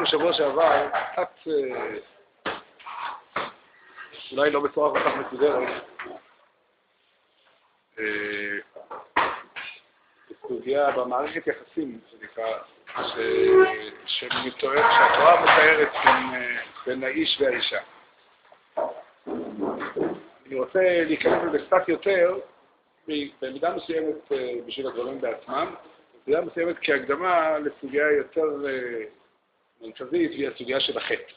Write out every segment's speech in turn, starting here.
עסקנו שבוע שעבר, קצת, אה, אולי לא בצורה כל כך מסודרת, אה, בסוגיה במערכת יחסים, שנקרא, שהתורה מתארת בין האיש והאישה. אני רוצה להיכנס לזה קצת יותר, במידה מסוימת אה, בשביל הדברים בעצמם, במידה מסוימת כהקדמה לסוגיה יותר אה, מרכזית, והיא הסוגיה של החטא.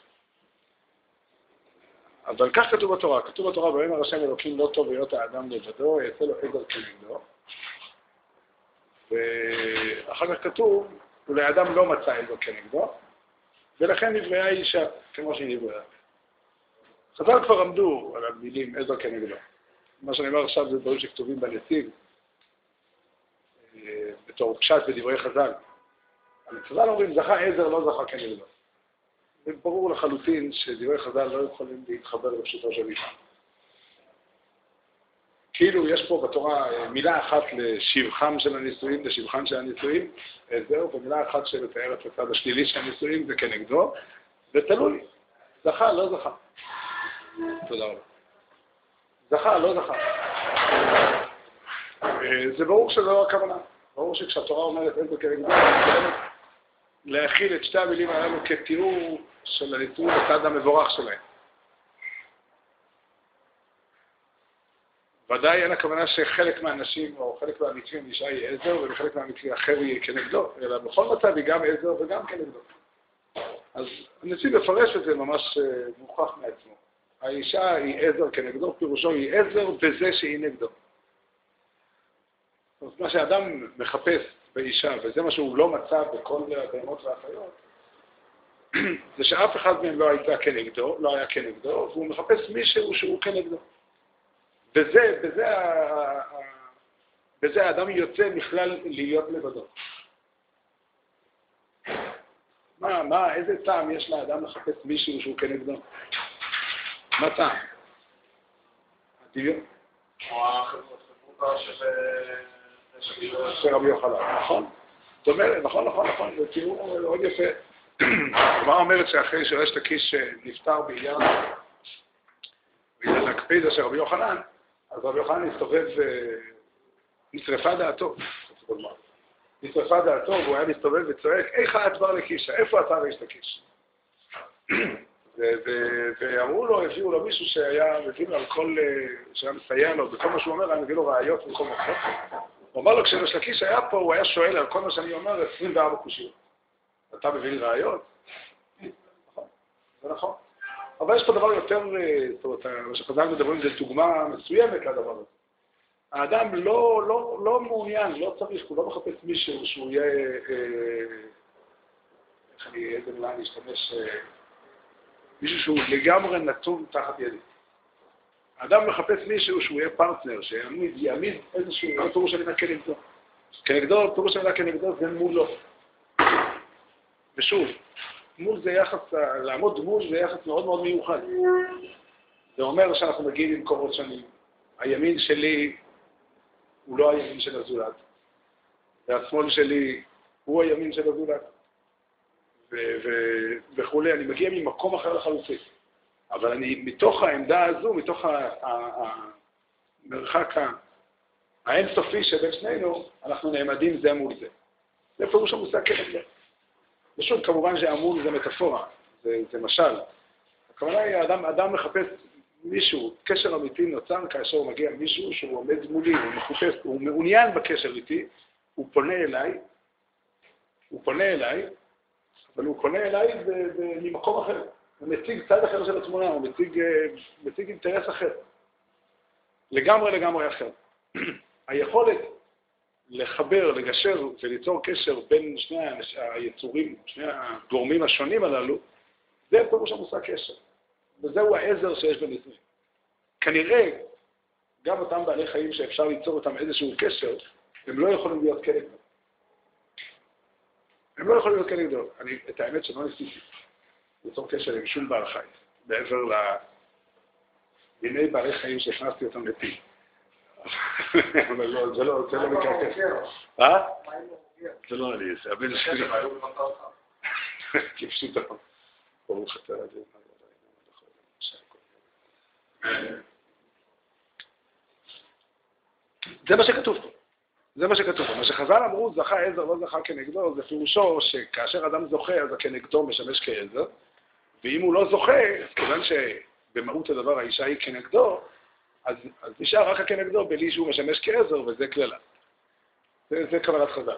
אבל כך כתוב בתורה, כתוב בתורה, ויאמר השם אלוקים לא טוב היות האדם לבדו, יעשה לו עזר כנגדו. ואחר כך כתוב, ולאדם לא מצא עזר כנגדו, ולכן נבראה אישה, כמו שהיא נבראה. חז"ל כבר עמדו על המילים עזר כנגדו. מה שאני אומר עכשיו זה דברים שכתובים בנציג, אה, בתור פשט בדברי חז"ל. חז"ל אומרים זכה עזר, לא זכה. זה ברור לחלוטין שדברי חז"ל לא יכולים להתחבר לפשוטו של איש. כאילו יש פה בתורה אה, מילה אחת לשבחם של הנישואים, לשבחם של הנישואים, זהו, ומילה אחת שמתארת את הצד השלילי של הנישואים זה כנגדו, זה תלוי, זכה, לא זכה. תודה רבה. זכה, לא זכה. אה, זה ברור שזו הכוונה. ברור שכשהתורה אומרת אין זה כנגדו, להכיל את שתי המילים האלו כתיאור של הניתור בצד המבורך שלהם. ודאי אין הכוונה שחלק מהאנשים או חלק מהמקרים אישה היא עזר ובחלק מהמקרים אחר היא כנגדו, אלא בכל מצב היא גם עזר וגם כנגדו. אז הנציב מפרש את זה ממש אה, מוכח מעצמו. האישה היא עזר כנגדו, פירושו היא עזר בזה שהיא נגדו. זאת מה שאדם מחפש באישה, וזה מה שהוא לא מצא בכל הבהמות והחיות, זה שאף אחד מהם לא הייתה כנגדו, לא היה כנגדו, והוא מחפש מישהו שהוא כנגדו. וזה, בזה, בזה האדם יוצא בכלל להיות לבדו. מה, מה, איזה טעם יש לאדם לחפש מישהו שהוא כנגדו? מה טעם? הדמיון. או החברות של רבי יוחנן, נכון? זאת אומרת, נכון, נכון, נכון, זה תיאור מאוד יפה. הגמרא אומרת שאחרי שרשת הקיש נפטר בעניין בעניין הקפידה של רבי יוחנן, אז רבי יוחנן הסתובב, נשרפה דעתו, נשרפה דעתו, והוא היה מסתובב וצועק, איך את בר לקישה? איפה אתה רשת הקיש? ואמרו לו, הביאו לו מישהו שהיה מביא לו על כל, שהיה מסייע לו, בכל מה שהוא אומר, היה מביא לו ראיות וכל מקום. הוא אמר לו, כשריש לקיש היה פה, הוא היה שואל על כל מה שאני אומר 24 קושיות. אתה מבין ראיות? נכון, זה נכון. אבל יש פה דבר יותר, אה, זאת אומרת, מה שחז"ל מדברים זה דוגמה מסוימת לדבר הזה. האדם לא, לא, לא מעוניין, לא צריך, הוא לא מחפש מישהו שהוא יהיה, אה, איך אני, איזה מילה אני אשתמש, אה, מישהו שהוא לגמרי נתון תחת ידי. האדם מחפש מישהו שהוא יהיה פרטנר, שיעמיד איזשהו, מה פירוש המילה כנגדו? כנגדו, פירוש המילה כנגדו זה מולו. ושוב, מול זה יחס, לעמוד מול זה יחס מאוד מאוד מיוחד. זה אומר שאנחנו מגיעים למקומות שונים. הימין שלי הוא לא הימין של הזולת, והשמאל שלי הוא הימין של הזולת, וכולי. אני מגיע ממקום אחר לחלוטין. אבל אני, מתוך העמדה הזו, מתוך המרחק האינסופי שבין שנינו, אנחנו נעמדים זה מול זה. זה פירוש המושג כנגד. ושוב, כמובן שהמול זה מטאפורה, זה, זה משל. הכוונה היא, האדם, אדם מחפש מישהו, קשר אמיתי נוצר כאשר הוא מגיע מישהו שהוא עומד מולי, הוא מחופש, הוא מעוניין בקשר איתי, הוא פונה אליי, הוא פונה אליי, אבל הוא פונה אליי ממקום אחר. הוא מציג צד אחר של התמונה, הוא מציג, אה, מציג אינטרס אחר. לגמרי לגמרי אחר. היכולת לחבר, לגשר וליצור קשר בין שני היצורים, שני הגורמים השונים הללו, זה פירוש המושג קשר. וזהו העזר שיש בנישואים. כנראה, גם אותם בעלי חיים שאפשר ליצור איתם איזשהו קשר, הם לא יכולים להיות כנגדו. הם לא יכולים להיות כנגדו. אני, את האמת שלא ניסיתי. ליצור קשר עם שום בעל חי, מעבר לדיני בעלי חיים שהכנסתי אותם לפי. אבל לא, זה לא, זה לא מקרה כזה. אה? זה לא אני, זה הבן שלי. כפשוטו. ברוך אתה אדוני זה מה שכתוב פה. זה מה שכתוב פה. מה שחז"ל אמרו, זכה עזר, לא זכה כנגדו, זה פירושו שכאשר אדם זוכה, אז הכנגדו משמש כעזר, ואם הוא לא זוכה, כיוון שבמהות הדבר האישה היא כנגדו, אז, אז נשאר רק הכנגדו בלי שהוא משמש כעזר, וזה קללה. זה, זה כוונת חז"ל.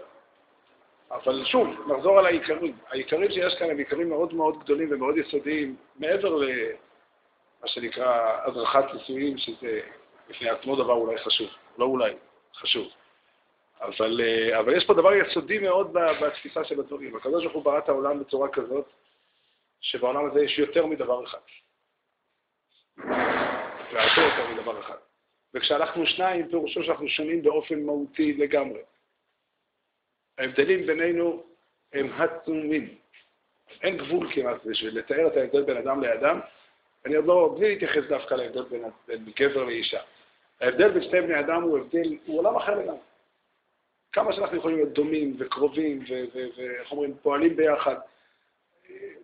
אבל שוב, נחזור על העיקרים. העיקרים שיש כאן הם עיקרים מאוד מאוד גדולים ומאוד יסודיים, מעבר למה שנקרא הדרכת נישואים, שזה בפני עצמו דבר אולי חשוב. לא אולי, חשוב. אבל, אה, אבל יש פה דבר יסודי מאוד בתפיסה של הדברים. הוא ברא את העולם בצורה כזאת, שבעולם הזה יש יותר מדבר אחד. והרבה יותר מדבר אחד. וכשאנחנו שניים, פירושו שאנחנו שונים באופן מהותי לגמרי. ההבדלים בינינו הם עצומים. אין גבול כמעט בשביל לתאר את ההבדל בין אדם לאדם. אני עוד לא, בלי להתייחס דווקא להבדל בין, בין גבר לאישה. ההבדל בין שני בני אדם הוא הבדל, הוא עולם אחר לגמרי. כמה שאנחנו יכולים להיות דומים וקרובים ואיך אומרים, פועלים ביחד,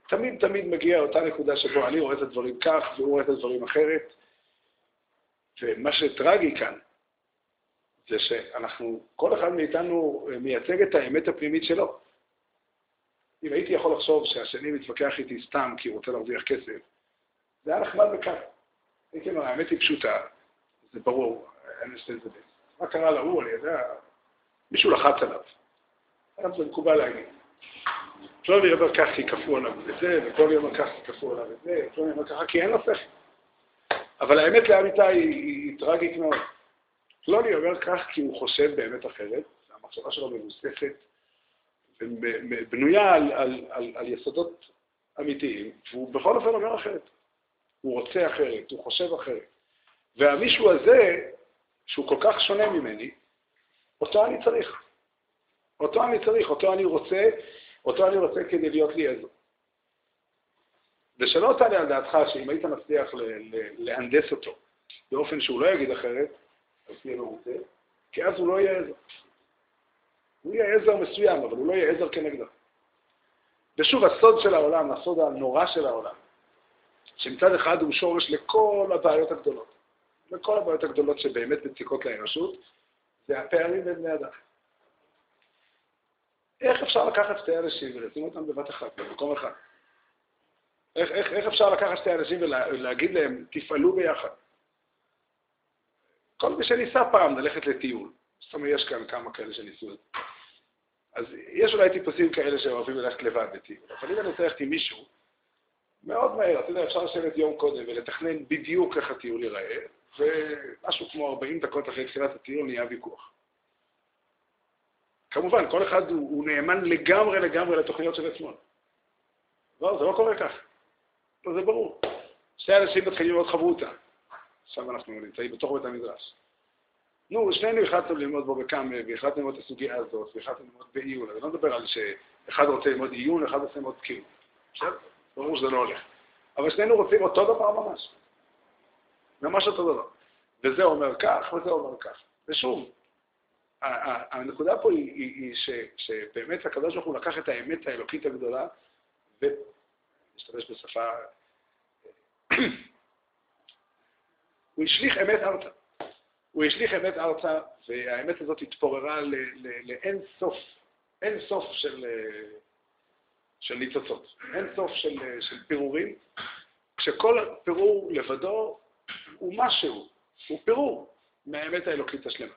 תמיד תמיד מגיע אותה נקודה שבו אני רואה את הדברים כך והוא רואה את הדברים אחרת. ומה שטרגי כאן, זה שאנחנו, כל אחד מאיתנו מייצג את האמת הפנימית שלו. אם הייתי יכול לחשוב שהשני מתווכח איתי סתם כי הוא רוצה להרוויח כסף, זה היה נחמד וכך. הייתי אומר, האמת היא פשוטה, זה ברור, אין לזה זה מה קרה להוא, אני יודע, מישהו לחץ עליו. היום זה מקובל להגיד. פלוני אומר כך כי כפו עליו את זה, ופלוני אומר כך כי כפו עליו את זה, ופלוני אומר ככה כי אין לו שכל. אבל האמת לאמיתה היא, היא, טרגית מאוד. פלוני אומר כך כי הוא חושב באמת אחרת, המחשבה שלו מבוססת, בנויה על, על, על, על יסודות אמיתיים, והוא בכל אופן אומר אחרת. הוא רוצה אחרת, הוא חושב אחרת. והמישהו הזה, שהוא כל כך שונה ממני, אותו אני צריך. אותו אני צריך, אותו אני רוצה, אותו אני רוצה כדי להיות לי עזר. ושלא תעלה על דעתך שאם היית מצליח להנדס אותו באופן שהוא לא יגיד אחרת, אז תהיה מרוצה, כי אז הוא לא יהיה עזר. הוא יהיה עזר מסוים, אבל הוא לא יהיה עזר כנגדו. ושוב, הסוד של העולם, הסוד הנורא של העולם, שמצד אחד הוא שורש לכל הבעיות הגדולות, לכל הבעיות הגדולות שבאמת מציקות לאנושות, זה הפערים בין בני אדם. איך אפשר לקחת שתי אנשים ולשים אותם בבת אחת, במקום אחד? איך, איך, איך אפשר לקחת שתי אנשים ולהגיד להם, תפעלו ביחד? כל מי שניסה פעם ללכת לטיול, זאת אומרת, יש כאן כמה כאלה שניסו את זה. אז יש אולי טיפוסים כאלה שאוהבים ללכת לבד לטיול, אבל אם אני רוצה ללכת עם מישהו, מאוד מהר, אתה יודע, אפשר לשבת יום קודם ולתכנן בדיוק איך הטיול ייראה, ומשהו כמו 40 דקות אחרי תחילת הטיול נהיה ויכוח. כמובן, כל אחד הוא, הוא נאמן לגמרי לגמרי לתוכניות של עצמו. לא, זה לא קורה כך. לא, זה ברור. שני אנשים מתחילים ללמוד חברותא. עכשיו אנחנו נמצאים בתוך בית המדרש. נו, שנינו החלטנו ללמוד בו בקאמה, והחלטנו ללמוד את הסוגיה הזאת, והחלטנו ללמוד בעיון. אני לא מדבר על שאחד רוצה ללמוד עיון, אחד רוצה ללמוד קיום. בסדר? ברור שזה לא הולך. אבל שנינו רוצים אותו דבר ממש. ממש אותו דבר. וזה אומר כך, וזה אומר כך. ושוב, הנקודה פה היא, היא, היא ש, שבאמת הקדוש ברוך הוא לקח את האמת האלוקית הגדולה, ונשתמש בשפה, הוא השליך אמת ארצה. הוא השליך אמת ארצה, והאמת הזאת התפוררה לאין סוף, אין סוף של, של ניצוצות, אין סוף של, של פירורים, כשכל פירור לבדו הוא משהו, הוא פירור מהאמת האלוקית השלמה.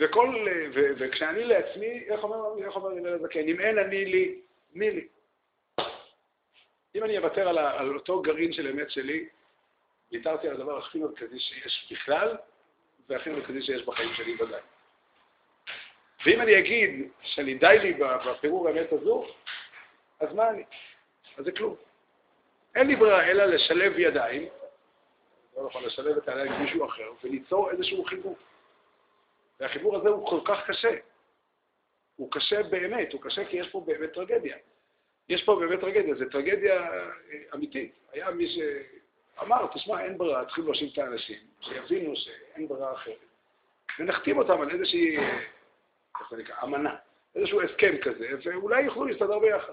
וכל, ו, וכשאני לעצמי, איך אומר, איך אומר הלל הזקן, אם אין אני לי, מי לי? אם אני אוותר על, על אותו גרעין של אמת שלי, ויתרתי על הדבר הכי מרכזי שיש בכלל, והכי מרכזי שיש בחיים שלי ודאי. ואם אני אגיד שאני די לי בפירור האמת הזו, אז מה אני? אז זה כלום. אין לי ברירה אלא לשלב ידיים, לא נכון, לשלב את הידיים עם מישהו אחר, וליצור איזשהו חיבור. והחיבור הזה הוא כל כך קשה. הוא קשה באמת, הוא קשה כי יש פה באמת טרגדיה. יש פה באמת טרגדיה, זו טרגדיה אה, אמיתית. היה מי שאמר, תשמע, אין ברירה, צריכים להושיב את האנשים, שיבינו שאין ברירה אחרת. ונחתים אותם על איזושהי, איך זה נקרא, אמנה. איזשהו הסכם כזה, ואולי יוכלו להסתדר ביחד.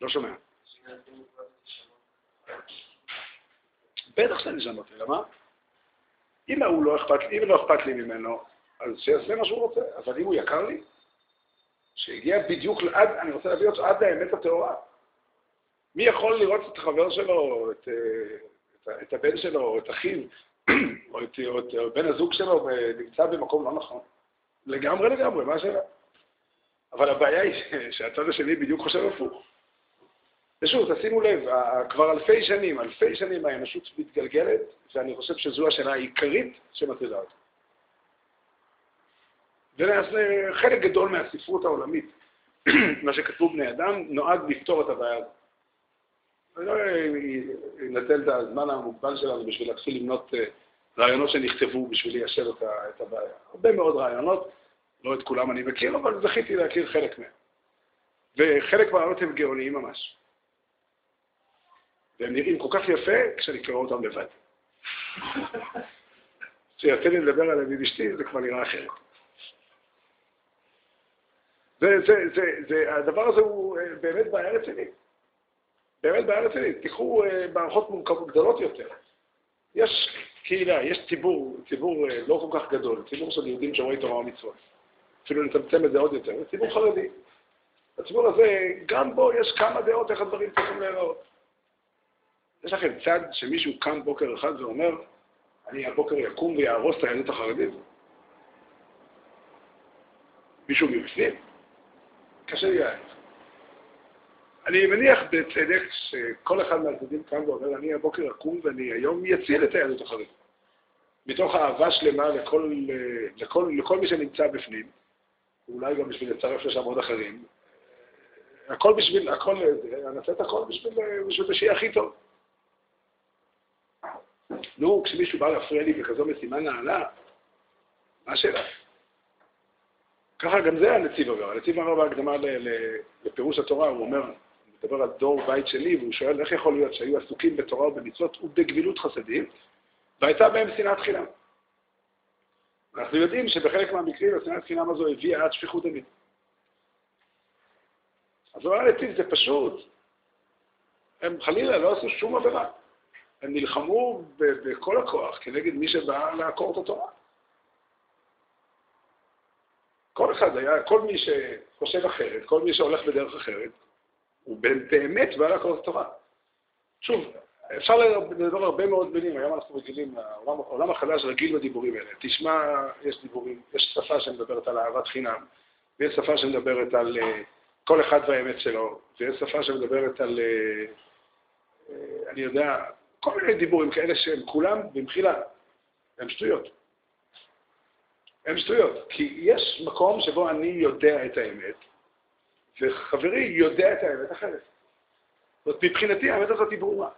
לא שומע. בטח שאני לשנות, למה? אם הוא לא אכפת, אם לא אכפת לי ממנו, אז שיעשה מה שהוא רוצה. אבל אם הוא יקר לי, שהגיע בדיוק עד, אני רוצה להביא אותו עד לאמת הטהורה. מי יכול לראות את החבר שלו, את, את, את הבן שלו, או את אחיו, או את, או את או בן הזוג שלו, נמצא במקום לא נכון? לגמרי לגמרי, מה השאלה? אבל הבעיה היא שהצד השני בדיוק חושב הפוך. ושוב, תשימו לב, כבר אלפי שנים, אלפי שנים האנושות מתגלגלת, ואני חושב שזו השאלה העיקרית שמטרידה אותה. וחלק גדול מהספרות העולמית, מה שכתבו בני אדם, נועד לפתור את הבעיה הזאת. אני לא אנצל את הזמן המוגבל שלנו בשביל להתחיל למנות אה, רעיונות שנכתבו בשביל ליישר את הבעיה. הרבה מאוד רעיונות, לא את כולם אני מכיר, אבל זכיתי להכיר חלק מהם. וחלק מהרעיונות הם גאוניים ממש. והם נראים כל כך יפה כשאני קורא אותם לבד. כשיוצא לי לדבר עליהם עם אשתי, זה כבר נראה אחרת. זה, זה, זה, זה, הדבר הזה הוא אה, באמת בעיה רצינית. באמת בעיה רצינית. תיקחו אה, מערכות מורכבות גדולות יותר. יש קהילה, יש ציבור, ציבור אה, לא כל כך גדול, ציבור של יהודים שומרי תורה ומצוות. אפילו נצמצם את זה עוד יותר, זה ציבור חרדי. הציבור הזה, גם בו יש כמה דעות איך הדברים צריכים להיראות. יש לכם צד שמישהו קם בוקר אחד ואומר, אני הבוקר יקום ויהרוס את היהדות החרדית? מישהו מבפנים? קשה לי להעריך. אני מניח בצדק שכל אחד מהצדדים קם ואומר, אני הבוקר אקום ואני היום אציל את היהדות החרדית. מתוך אהבה שלמה לכל, לכל, לכל מי שנמצא בפנים, ואולי גם בשביל לצרף לשם עוד אחרים. הכל בשביל, הכל, נעשה את הכל בשביל, בשביל שיהיה הכי טוב. נו, כשמישהו בא להפריע לי בכזו משימה נעלה, מה השאלה? ככה גם זה הנציב אומר. הנציב אומר בהקדמה לפירוש התורה, הוא אומר, הוא מדבר על דור בית שלי, והוא שואל איך יכול להיות שהיו עסוקים בתורה ובמצוות ובגבילות חסדים, והייתה בהם שנאת חינם. אנחנו יודעים שבחלק מהמקרים השנאת חינם הזו הביאה עד שפיכות דמים. אז הוא אומר לנציב, זה פשוט. הם חלילה לא עשו שום עבירה. הם נלחמו בכל הכוח כנגד מי שבא לעקור את התורה. כל אחד היה, כל מי שחושב אחרת, כל מי שהולך בדרך אחרת, הוא באמת בא לעקור את התורה. שוב, אפשר לדבר הרבה מאוד מילים, היום אנחנו רגילים, העולם החדש רגיל בדיבורים האלה. תשמע, יש דיבורים, יש שפה שמדברת על אהבת חינם, ויש שפה שמדברת על אה, כל אחד והאמת שלו, ויש שפה שמדברת על, אה, אה, אני יודע, כל מיני דיבורים כאלה שהם כולם, במחילה, הם שטויות. הם שטויות, כי יש מקום שבו אני יודע את האמת, וחברי יודע את האמת אחרת. זאת מבחינתי האמת הזאת היא ברורה.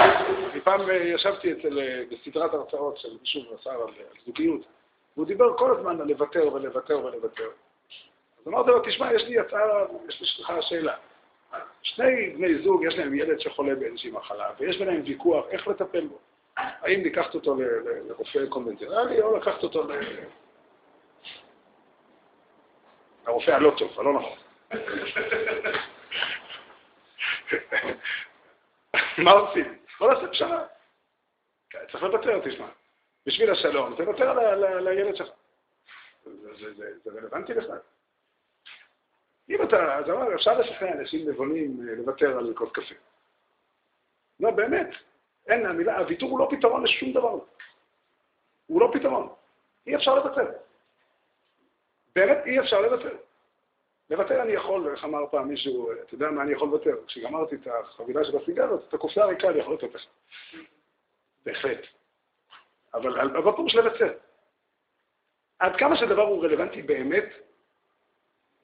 אני פעם ישבתי אצל, בסדרת הרצאות של מישהו עשה על זוגיות, והוא דיבר כל הזמן על לוותר ולוותר ולוותר. אז אמרתי לו, תשמע, יש לי הצעה, יש לך שאלה. שני בני זוג, יש להם ילד שחולה באיזושהי מחלה, ויש ביניהם ויכוח איך לטפל בו. האם לקחת אותו לרופא קונבנציונלי, או לקחת אותו לרופא הלא טוב, הלא נכון. מה עושים? בוא נעשה פשרה. צריך לוותר, תשמע. בשביל השלום, תוותר לילד שלך. זה רלוונטי בכלל. אם אתה, אז אמר, אפשר לשכנע אנשים נבונים אה, לוותר על כוס קפה. לא, באמת, אין, המילה, הוויתור הוא לא פתרון לשום דבר. הוא לא פתרון. אי אפשר לוותר. באמת אי אפשר לוותר. לוותר אני יכול, איך אמר פעם מישהו, אתה יודע מה אני יכול לוותר? כשגמרתי את החבילה של הסיגרות, את הקופסה הריקה אני יכול לתת. בהחלט. אבל בפירוש לוותר. עד כמה שדבר הוא רלוונטי באמת,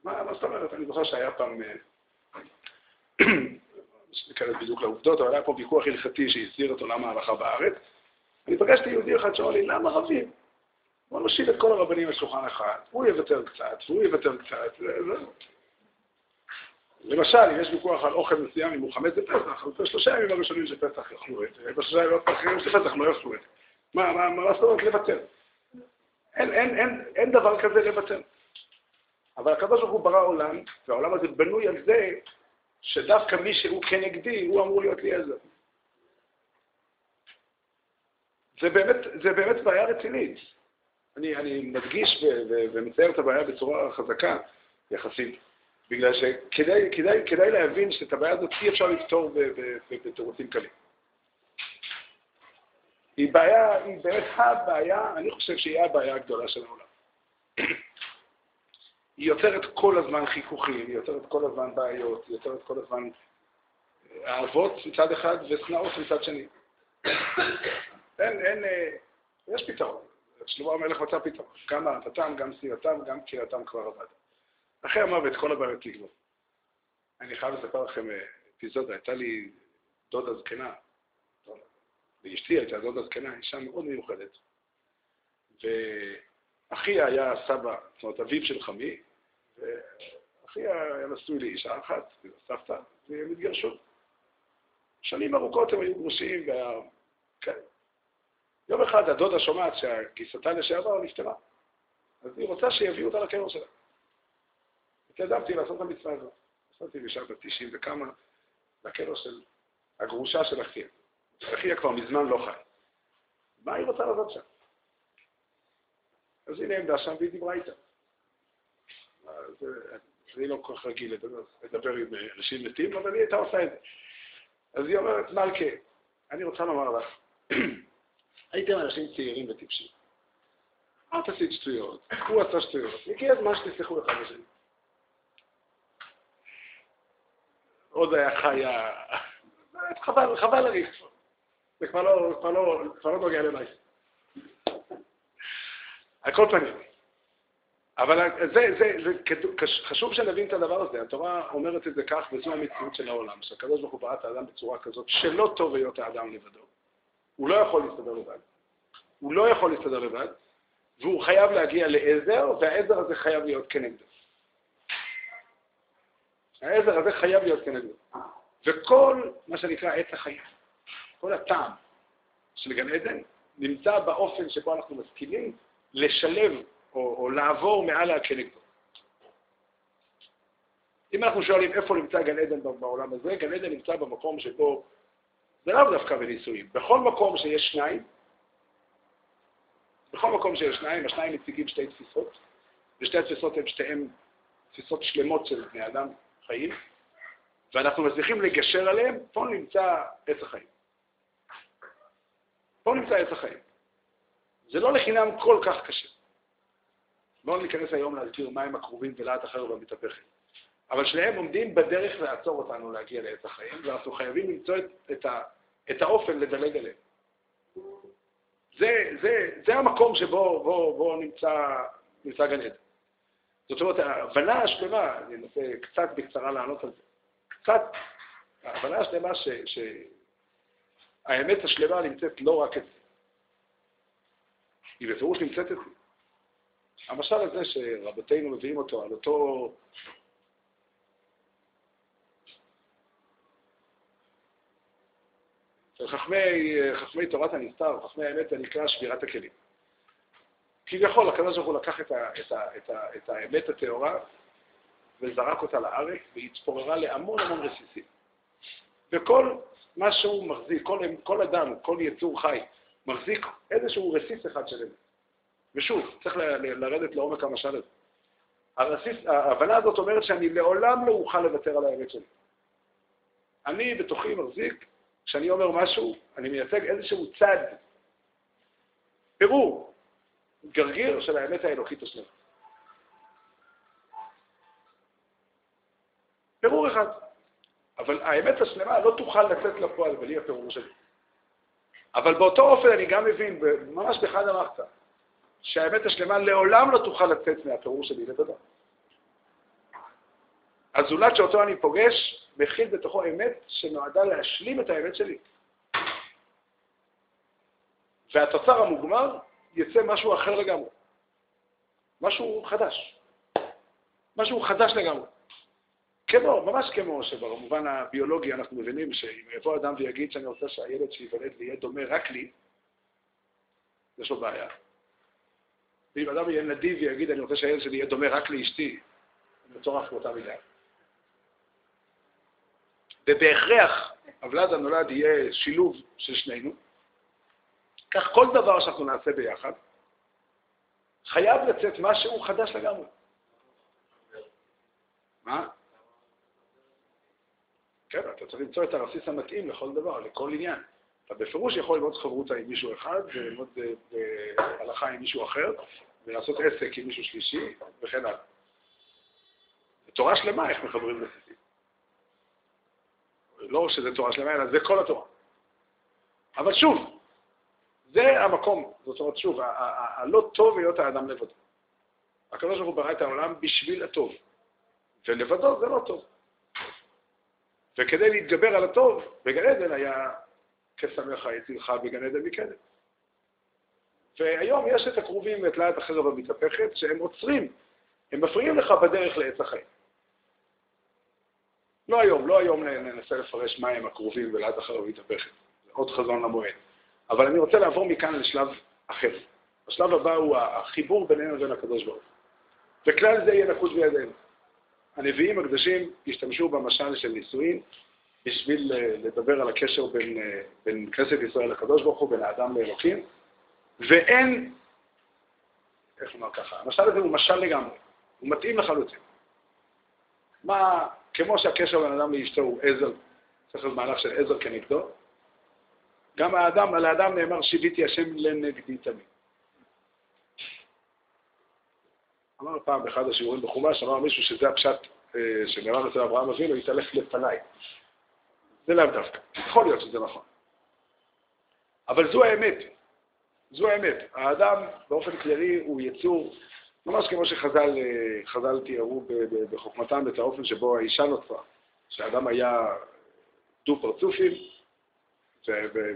מה, זאת אומרת? אני זוכר שהיה פעם, ניכנס אה, בדיוק לעובדות, אבל היה פה ויכוח הלכתי שהסדיר את עולם ההלכה בארץ. אני פגשתי יהודי אחד שאומר לי, למה רבים? בוא נושיב את כל הרבנים לשולחן אחד, הוא יוותר קצת, והוא יוותר קצת. למשל, אם יש ויכוח על אוכל מסוים, אם הוא חמץ בפסח, אז בשלושה ימים הראשונים של פסח יאכלו את זה, בשלושה ימים האחרים של פסח לא יאכלו את זה. מה, מה, מה אומרת לוותר? אין, אין, אין, אין דבר כזה לוותר. אבל ברוך הוא ברא עולם, והעולם הזה בנוי על זה שדווקא מי שהוא כנגדי, הוא אמור להיות לי עזר. זה באמת, זה באמת בעיה רצינית. אני, אני מדגיש ומצייר את הבעיה בצורה חזקה יחסית, בגלל שכדאי כדאי, כדאי להבין שאת הבעיה הזאת אי אפשר לפתור בתירוצים קלים. היא בעיה, היא באמת הבעיה, אני חושב שהיא הבעיה הגדולה של העולם. היא יוצרת כל הזמן חיכוכים, היא יוצרת כל הזמן בעיות, היא יוצרת כל הזמן אה, אהבות מצד אחד ושנאות מצד שני. אין, אין, אה, יש פתרון. שלמה המלך מצא פתרון. גם אהבתם, גם שנאתם, גם קריאתם כבר עבד. אחרי המוות כל הבעיות נגמרו. אני חייב לספר לכם אה, אפיזודה, הייתה לי דודה זקנה, ואשתי הייתה דודה זקנה, אישה מאוד מיוחדת, ואחי היה סבא, זאת אומרת אביו של חמי, ואחי היה נשוי לאישה אחת, סבתא, והם התגרשו. שנים ארוכות הם היו גרושים, והיה... כן. יום אחד הדודה שומעת שהגיסתה לשעבר נפטרה, אז היא רוצה שיביאו אותה לקבר שלה. התיידמתי לעשות את המצווה הזאת. נסעתי בשעת ה-90 וכמה לקבר של הגרושה של אחיה. אחיה כבר מזמן לא חי. מה היא רוצה לעשות שם? אז היא נעמדה שם והיא דיברה איתה. אני לא כל כך רגיל לדבר עם אנשים מתים, אבל היא הייתה עושה את זה. אז היא אומרת, מלכה, אני רוצה לומר לך, הייתם אנשים צעירים וטיפשים. אל תעשית שטויות, הוא עשה שטויות. הגיע הזמן שתסלחו אחד לשני. עוד היה חיה, חבל, חבל לריב. זה כבר לא, כבר לא, כבר לא נוגע למעשה. על כל פנים. אבל זה, זה, זה, חשוב שנבין את הדבר הזה. התורה אומרת את זה כך, וזו המציאות של העולם, שהקדוש ברוך הוא ברא האדם בצורה כזאת, שלא טוב היות האדם לבדו. הוא לא יכול להסתדר לבד. הוא לא יכול להסתדר לבד, והוא חייב להגיע לעזר, והעזר הזה חייב להיות כנגדו. העזר הזה חייב להיות כנגדו. וכל מה שנקרא עץ החיים, כל הטעם של גן עדן, נמצא באופן שבו אנחנו מסכימים לשלב או, או לעבור מעל כנגדו. אם אנחנו שואלים איפה נמצא גן עדן בעולם הזה, גן עדן נמצא במקום שבו, זה לאו דווקא בנישואים, בכל מקום שיש שניים, בכל מקום שיש שניים, השניים מציגים שתי תפיסות, ושתי התפיסות הן שתיהן תפיסות שלמות של בני אדם חיים, ואנחנו מצליחים לגשר עליהם, פה נמצא עץ החיים. פה נמצא עץ החיים. זה לא לחינם כל כך קשה. לא ניכנס היום להזכיר מהם הקרובים ולאט אחר במתהפכת. אבל שניהם עומדים בדרך לעצור אותנו להגיע לעץ החיים, ואנחנו חייבים למצוא את, את, ה, את האופן לדלג עליהם. זה, זה, זה המקום שבו בו, בו נמצא, נמצא גן עדן. זאת אומרת, ההבנה השלמה, אני אנסה קצת בקצרה לענות על זה, קצת, ההבנה השלמה ש, שהאמת השלמה נמצאת לא רק אצלי, היא בפירוש נמצאת אצלי. המשל הזה שרבותינו מביאים אותו על אותו חכמי, חכמי תורת הנסתר, חכמי האמת, זה נקרא שבירת הכלים. כביכול, הקדוש ברוך הוא לקח את, ה, את, ה, את, ה, את האמת הטהורה וזרק אותה לארץ, והיא התפוררה להמון המון רסיסים. וכל מה שהוא מחזיק, כל, כל אדם, כל יצור חי, מחזיק איזשהו רסיס אחד של אמת. ושוב, צריך לרדת לעומק המשל הזה. הרסיס, ההבנה הזאת אומרת שאני לעולם לא אוכל לוותר על האמת שלי. אני בתוכי מחזיק כשאני אומר משהו, אני מייצג איזשהו צד, פירור, גרגיר של האמת האלוקית השלמה. פירור אחד. אבל האמת השלמה לא תוכל לצאת לפועל בלי הפירור שלי. אבל באותו אופן אני גם מבין, ממש בחד המחצה, שהאמת השלמה לעולם לא תוכל לצאת מהפירור שלי לבדה. הזולת שאותו אני פוגש, מכיל בתוכו אמת שנועדה להשלים את האמת שלי. והתוצר המוגמר יצא משהו אחר לגמרי. משהו חדש. משהו חדש לגמרי. כמו, ממש כמו שבמובן הביולוגי אנחנו מבינים שאם יבוא אדם ויגיד שאני רוצה שהילד שייוולד לי יהיה דומה רק לי, יש לו בעיה. ואם אדם יהיה נדיב ויגיד, אני רוצה שהילד שלי יהיה דומה רק לאשתי, אני מטורף באותה מידה. ובהכרח, הוולד הנולד יהיה שילוב של שנינו. כך כל דבר שאנחנו נעשה ביחד, חייב לצאת משהו חדש לגמרי. מה? כן, אתה צריך למצוא את הרסיס המתאים לכל דבר, לכל עניין. אתה בפירוש יכול ללמוד חברותה עם מישהו אחד, וללמוד אה, הלכה עם מישהו אחר, ולעשות עסק עם מישהו שלישי, וכן הלאה. תורה שלמה איך מחברים רסיסים. לא שזה תורה שלמה, אלא זה כל התורה. אבל שוב, זה המקום, זאת אומרת, שוב, הלא טוב להיות האדם לבדו. הוא ברא את העולם בשביל הטוב, ולבדו זה לא טוב. וכדי להתגבר על הטוב, בגן עדן היה כשמח הייתי לך בגן עדן מקדם. והיום יש את הכרובים ואת להט החרב המתהפכת, שהם עוצרים, הם מפריעים לך בדרך לעץ החיים. לא היום, לא היום ננסה לפרש מהם הכרובים ולהט החרב המתהפכת. זה עוד חזון למועד. אבל אני רוצה לעבור מכאן לשלב אחר. השלב הבא הוא החיבור בינינו לבין הקדוש ברוך הוא. וכלל זה יהיה נקוד בידינו. הנביאים הקדושים השתמשו במשל של נישואין בשביל אה, לדבר על הקשר בין, אה, בין כנסת ישראל לקדוש ברוך הוא, בין האדם לאלוקים, ואין, איך לומר ככה, המשל הזה הוא משל לגמרי, הוא מתאים לחלוטין. מה, כמו שהקשר בין אדם לאשתו הוא עזר, צריך להיות מהלך של עזר כנגדו, גם האדם, על האדם נאמר שיביתי השם לנגדי תמיד. אמר פעם באחד השיעורים בחומש, אמר מישהו שזה הפשט אה, שנאמר אצל אברהם אבינו, יתהלך לפניי. זה לאו דווקא. יכול להיות שזה נכון. אבל זו האמת. זו האמת. האדם באופן כללי הוא יצור, ממש כמו שחז"ל אה, תיארו בחוכמתם את האופן שבו האישה נוצרה, שהאדם היה דו-פרצופים,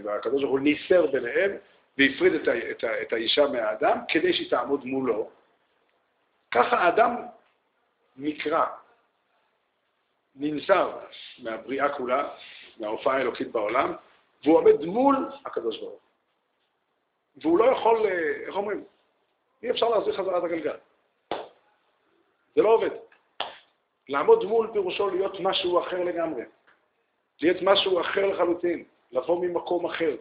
והקדוש ברוך הוא ניסר ביניהם והפריד את, ה, את, ה, את האישה מהאדם כדי שהיא תעמוד מולו. ככה האדם נקרא, ננסר מהבריאה כולה, מההופעה האלוקית בעולם, והוא עומד מול הקדוש ברוך הוא. והוא לא יכול, אה, איך אומרים? אי אפשר להחזיר חזרה את הגלגל. זה לא עובד. לעמוד מול פירושו להיות משהו אחר לגמרי. להיות משהו אחר לחלוטין. לבוא ממקום אחר,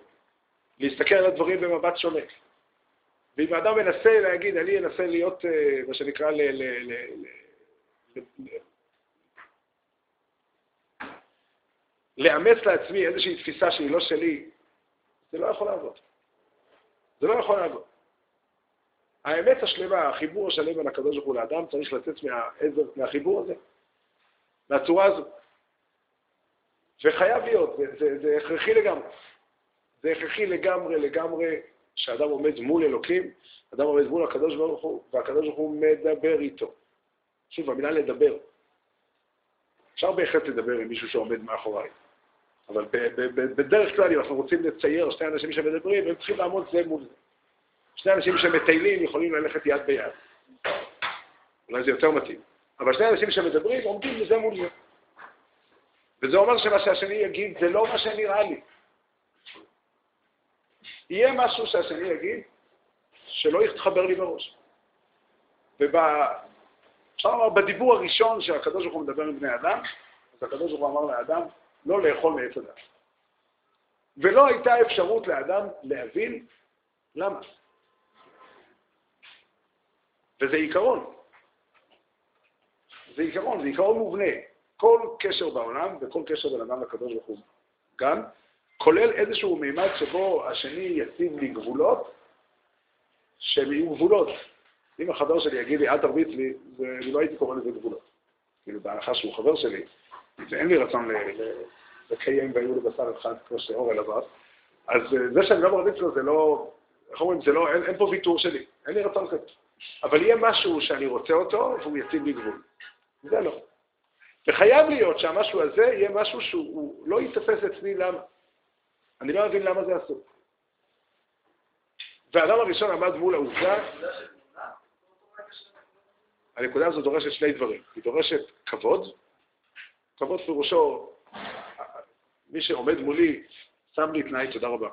להסתכל על הדברים במבט שונה. ואם האדם מנסה להגיד, אני אנסה להיות, אה, מה שנקרא, ל... ל, ל, ל, ל לאמץ לעצמי איזושהי תפיסה שהיא לא שלי, זה לא יכול לעבוד. זה לא יכול לעבוד. האמת השלמה, החיבור השלם בין הקדוש ברוך הוא לאדם, צריך לצאת מהעזר, מהחיבור הזה, מהצורה הזאת. זה חייב להיות, זה, זה, זה הכרחי לגמרי. זה הכרחי לגמרי, לגמרי, שאדם עומד מול אלוקים, אדם עומד מול הקדוש ברוך הוא, והקדוש ברוך הוא מדבר איתו. שוב, המילה לדבר. אפשר בהחלט לדבר עם מישהו שעומד מאחוריי, אבל בדרך כלל, אם אנחנו רוצים לצייר שני אנשים שמדברים, הם צריכים לעמוד זה מול זה. שני אנשים שמטיילים יכולים ללכת יד ביד. אולי זה יותר מתאים. אבל שני אנשים שמדברים עומדים זה מול זה. וזה אומר שמה שהשני יגיד זה לא מה שנראה לי. יהיה משהו שהשני יגיד שלא יתחבר לי בראש. ואפשר לומר, בדיבור הראשון שהקדוש ברוך הוא מדבר עם בני אדם, אז הקדוש ברוך הוא אמר לאדם לא לאכול מעץ הדת. ולא הייתה אפשרות לאדם להבין למה. וזה עיקרון. זה עיקרון, זה עיקרון מובנה. כל קשר בעולם וכל קשר בין אדם לקדוש ברוך הוא גם, כולל איזשהו מימד שבו השני יציב לי גבולות, שהם יהיו גבולות. אם החבר שלי יגיד לי, אל תרביץ לי, אני לא הייתי קורא לזה גבולות. כאילו, בהנחה שהוא חבר שלי, ואין לי רצון לקיים והיו לבשר אחד כמו שאורל עבר, אז אה, זה שאני לא מרביץ לו זה לא, איך אומרים, זה לא, אין, אין פה ויתור שלי, אין לי רצון כזה. אבל יהיה משהו שאני רוצה אותו, והוא יציב לי גבול. זה לא. וחייב להיות שהמשהו הזה יהיה משהו שהוא לא ייתפס אצלי למה. אני לא מבין למה זה אסור. והאדם הראשון עמד מול העובדה, הנקודה הזאת דורשת שני דברים. היא דורשת כבוד, כבוד פירושו, מי שעומד מולי שם לי תנאי, תודה רבה.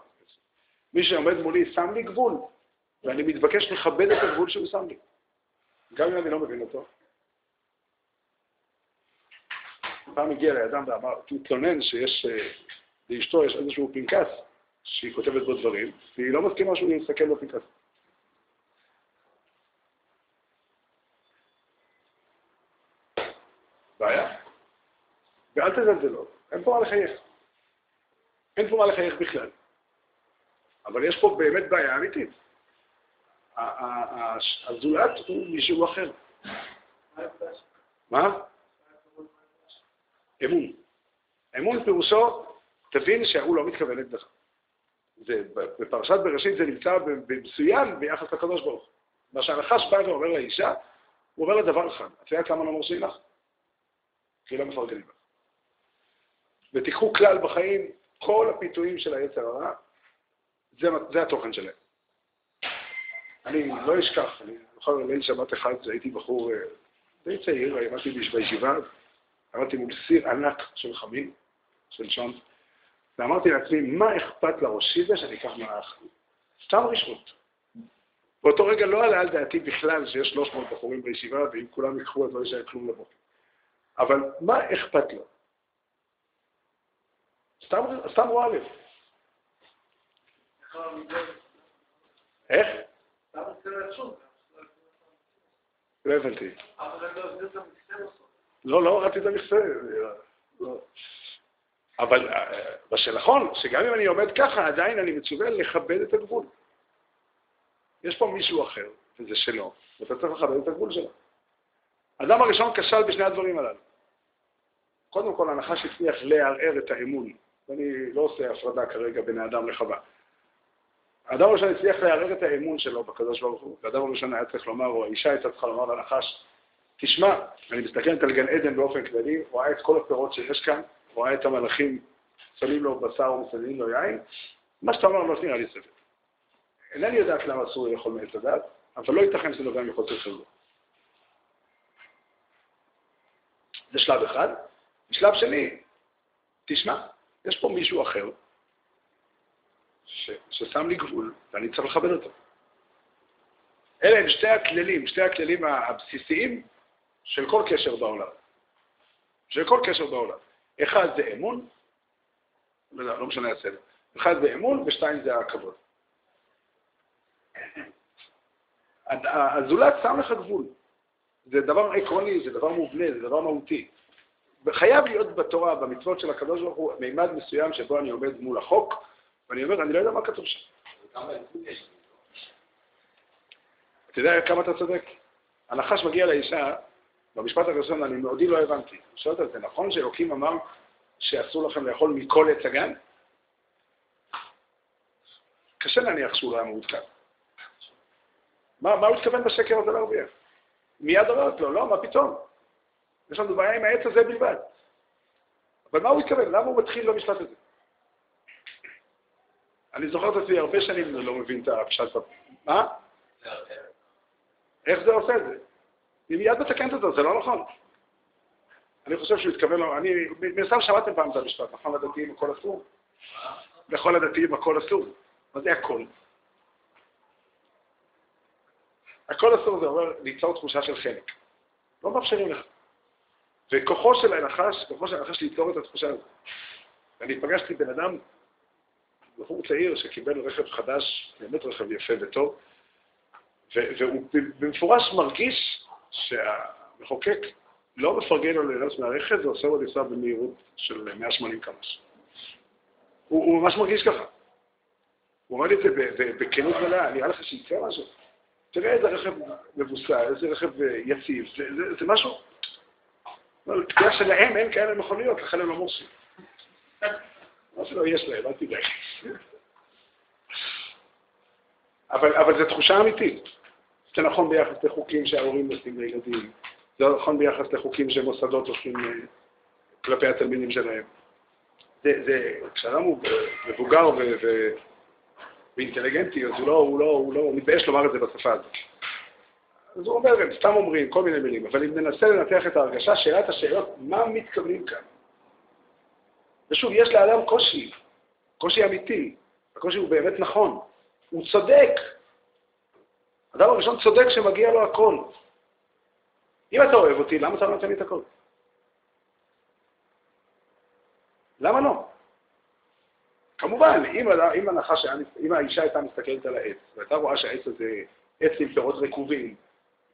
מי שעומד מולי שם לי גבול. ואני מתבקש לכבד את הגבול שהוא שם לי, גם אם אני לא מבין אותו. פעם הגיע לאדם ואמר, מתלונן שיש, אה, לאשתו יש איזשהו פנקס שהיא כותבת בו דברים, והיא לא מסכימה שהוא יסתכל בפנקס. בעיה. ואל תזלזלו, אין פה מה לחייך. אין פה מה לחייך בכלל. אבל יש פה באמת בעיה אמיתית. הזולת הוא מישהו אחר. מה? אמון. אמון פירושו, תבין שההוא לא מתכוון נגדך. בפרשת בראשית זה נמצא במסוים ביחס לקדוש ברוך הוא. מה שהנחש בא ואומר לאישה, הוא אומר לה דבר אחד, את יודעת למה לא מרשים לך? כי לא מפרגנים לך. ותיקחו כלל בחיים, כל הפיתויים של היצר הרע, זה, זה התוכן שלהם. אני לא אשכח, אני זוכר ליל שבת אחד, הייתי בחור אה, די צעיר, עמדתי בישיבה, עמדתי מול סיר ענק של חמין, של שון, ואמרתי לעצמי, מה אכפת לראשי זה שאני אקח מהאח? סתם רשמות. באותו רגע לא עלה על דעתי בכלל שיש 300 בחורים בישיבה, ואם כולם יקחו אז לא יישאר כלום לבוא. אבל מה אכפת לו? סתם, סתם רואה לב. איך? לא הבנתי. לא, לא הורדתי את המכסה. לא. אבל מה שנכון, שגם אם אני עומד ככה, עדיין אני מצווה לכבד את הגבול. יש פה מישהו אחר, וזה שלו, ואתה צריך לכבד את הגבול שלו. האדם הראשון כשל בשני הדברים הללו. קודם כל, הנחש הצליח לערער את האמון, ואני לא עושה הפרדה כרגע בין האדם לחווה. האדם הראשון הצליח לערער את האמון שלו בקדוש ברוך הוא, והאדם הראשון היה צריך לומר, או האישה הייתה צריכה לומר לנחש, תשמע, אני מסתכלת על גן עדן באופן כללי, רואה את כל הפירות שיש כאן, רואה את המלאכים שמים לו בשר ומסננים לו יין, מה שאתה אומר לא נראה לי סבב. אינני יודעת למה אסור לאכול מעץ הדת, אבל לא ייתכן שזה נובע מחוסר חזור. זה שלב אחד. בשלב שני, תשמע, יש פה מישהו אחר ש, ששם לי גבול, ואני צריך לכבד אותו. אלה הם שתי הכללים, שתי הכללים הבסיסיים של כל קשר בעולם. של כל קשר בעולם. אחד זה אמון, לא, לא משנה הסדר. אחד זה אמון ושתיים זה הכבוד. הזולת שם לך גבול. זה דבר עקרוני, זה דבר מובנה, זה דבר מהותי. חייב להיות בתורה, במצוות של הקדוש ברוך הוא, מימד מסוים שבו אני עומד מול החוק, ואני אומר, אני לא יודע מה כתוב שם. אתה יודע כמה אתה צודק? הנחש מגיע לאישה, במשפט הראשון אני מעודי לא הבנתי. אני שואל אותה, זה נכון שאלוקים אמר שאסור לכם לאכול מכל עץ הגן? קשה להניח שהוא לא היה מעודכן. מה, מה הוא התכוון בשקר הזה להרוויח? מיד אמרת לו, לא, מה פתאום? יש לנו בעיה עם העץ הזה בלבד. אבל מה הוא התכוון? למה הוא מתחיל במשפט הזה? אני זוכר את עצמי הרבה שנים לא מבין את הפשט. מה? איך זה עושה את זה? היא מיד מתקנת אותו, זה לא נכון. אני חושב שהוא התכוון, אני, מן הסתם שמעתם פעם את המשפט, נכון לדתיים הכל אסור? לכל הדתיים הכל אסור. מה זה הכל? הכל אסור זה אומר ליצור תחושה של חלק. לא מאפשרים לך. וכוחו של הנחש, כוחו של הנחש ליצור את התחושה הזאת. ואני פגשתי בן אדם, בחור צעיר שקיבל רכב חדש, באמת רכב יפה וטוב, והוא במפורש מרגיש שהמחוקק לא מפרגן לו ללעוס מהרכב ועושה לו לנסוע במהירות של 180 קמ"ש. הוא, הוא ממש מרגיש ככה. הוא אומר לי את זה בכנות מלאה, נראה לך שיצא משהו? תראה איזה רכב מבוסע, איזה רכב יציב, זה, זה, זה משהו... בגלל שלהם אין כאלה מכוניות, לכן הם לא מורשים. מה שלא יש להם, אל תדאג. אבל, אבל זו תחושה אמיתית. זה נכון ביחס לחוקים שההורים עושים לילדים, זה נכון ביחס לחוקים שמוסדות עושים אה, כלפי התלמידים שלהם. זה, זה, כשאדם הוא מבוגר ואינטליגנטי, אז הוא לא, הוא לא, הוא לא, הוא מתבייש לומר את זה בשפה הזאת. אז הוא אומר, הם סתם אומרים כל מיני מילים, אבל אם ננסה לנתח את ההרגשה, שאלת השאלות, מה מתכוונים כאן? ושוב, יש לאדם קושי, קושי אמיתי, הקושי הוא באמת נכון, הוא צודק, האדם הראשון צודק שמגיע לו הכל. אם אתה אוהב אותי, למה אתה לא נותן לי את הכל? למה לא? כמובן, אם, אם, הנחש, אם האישה הייתה מסתכלת על העץ, והייתה רואה שהעץ הזה עץ עם פירות רקובים,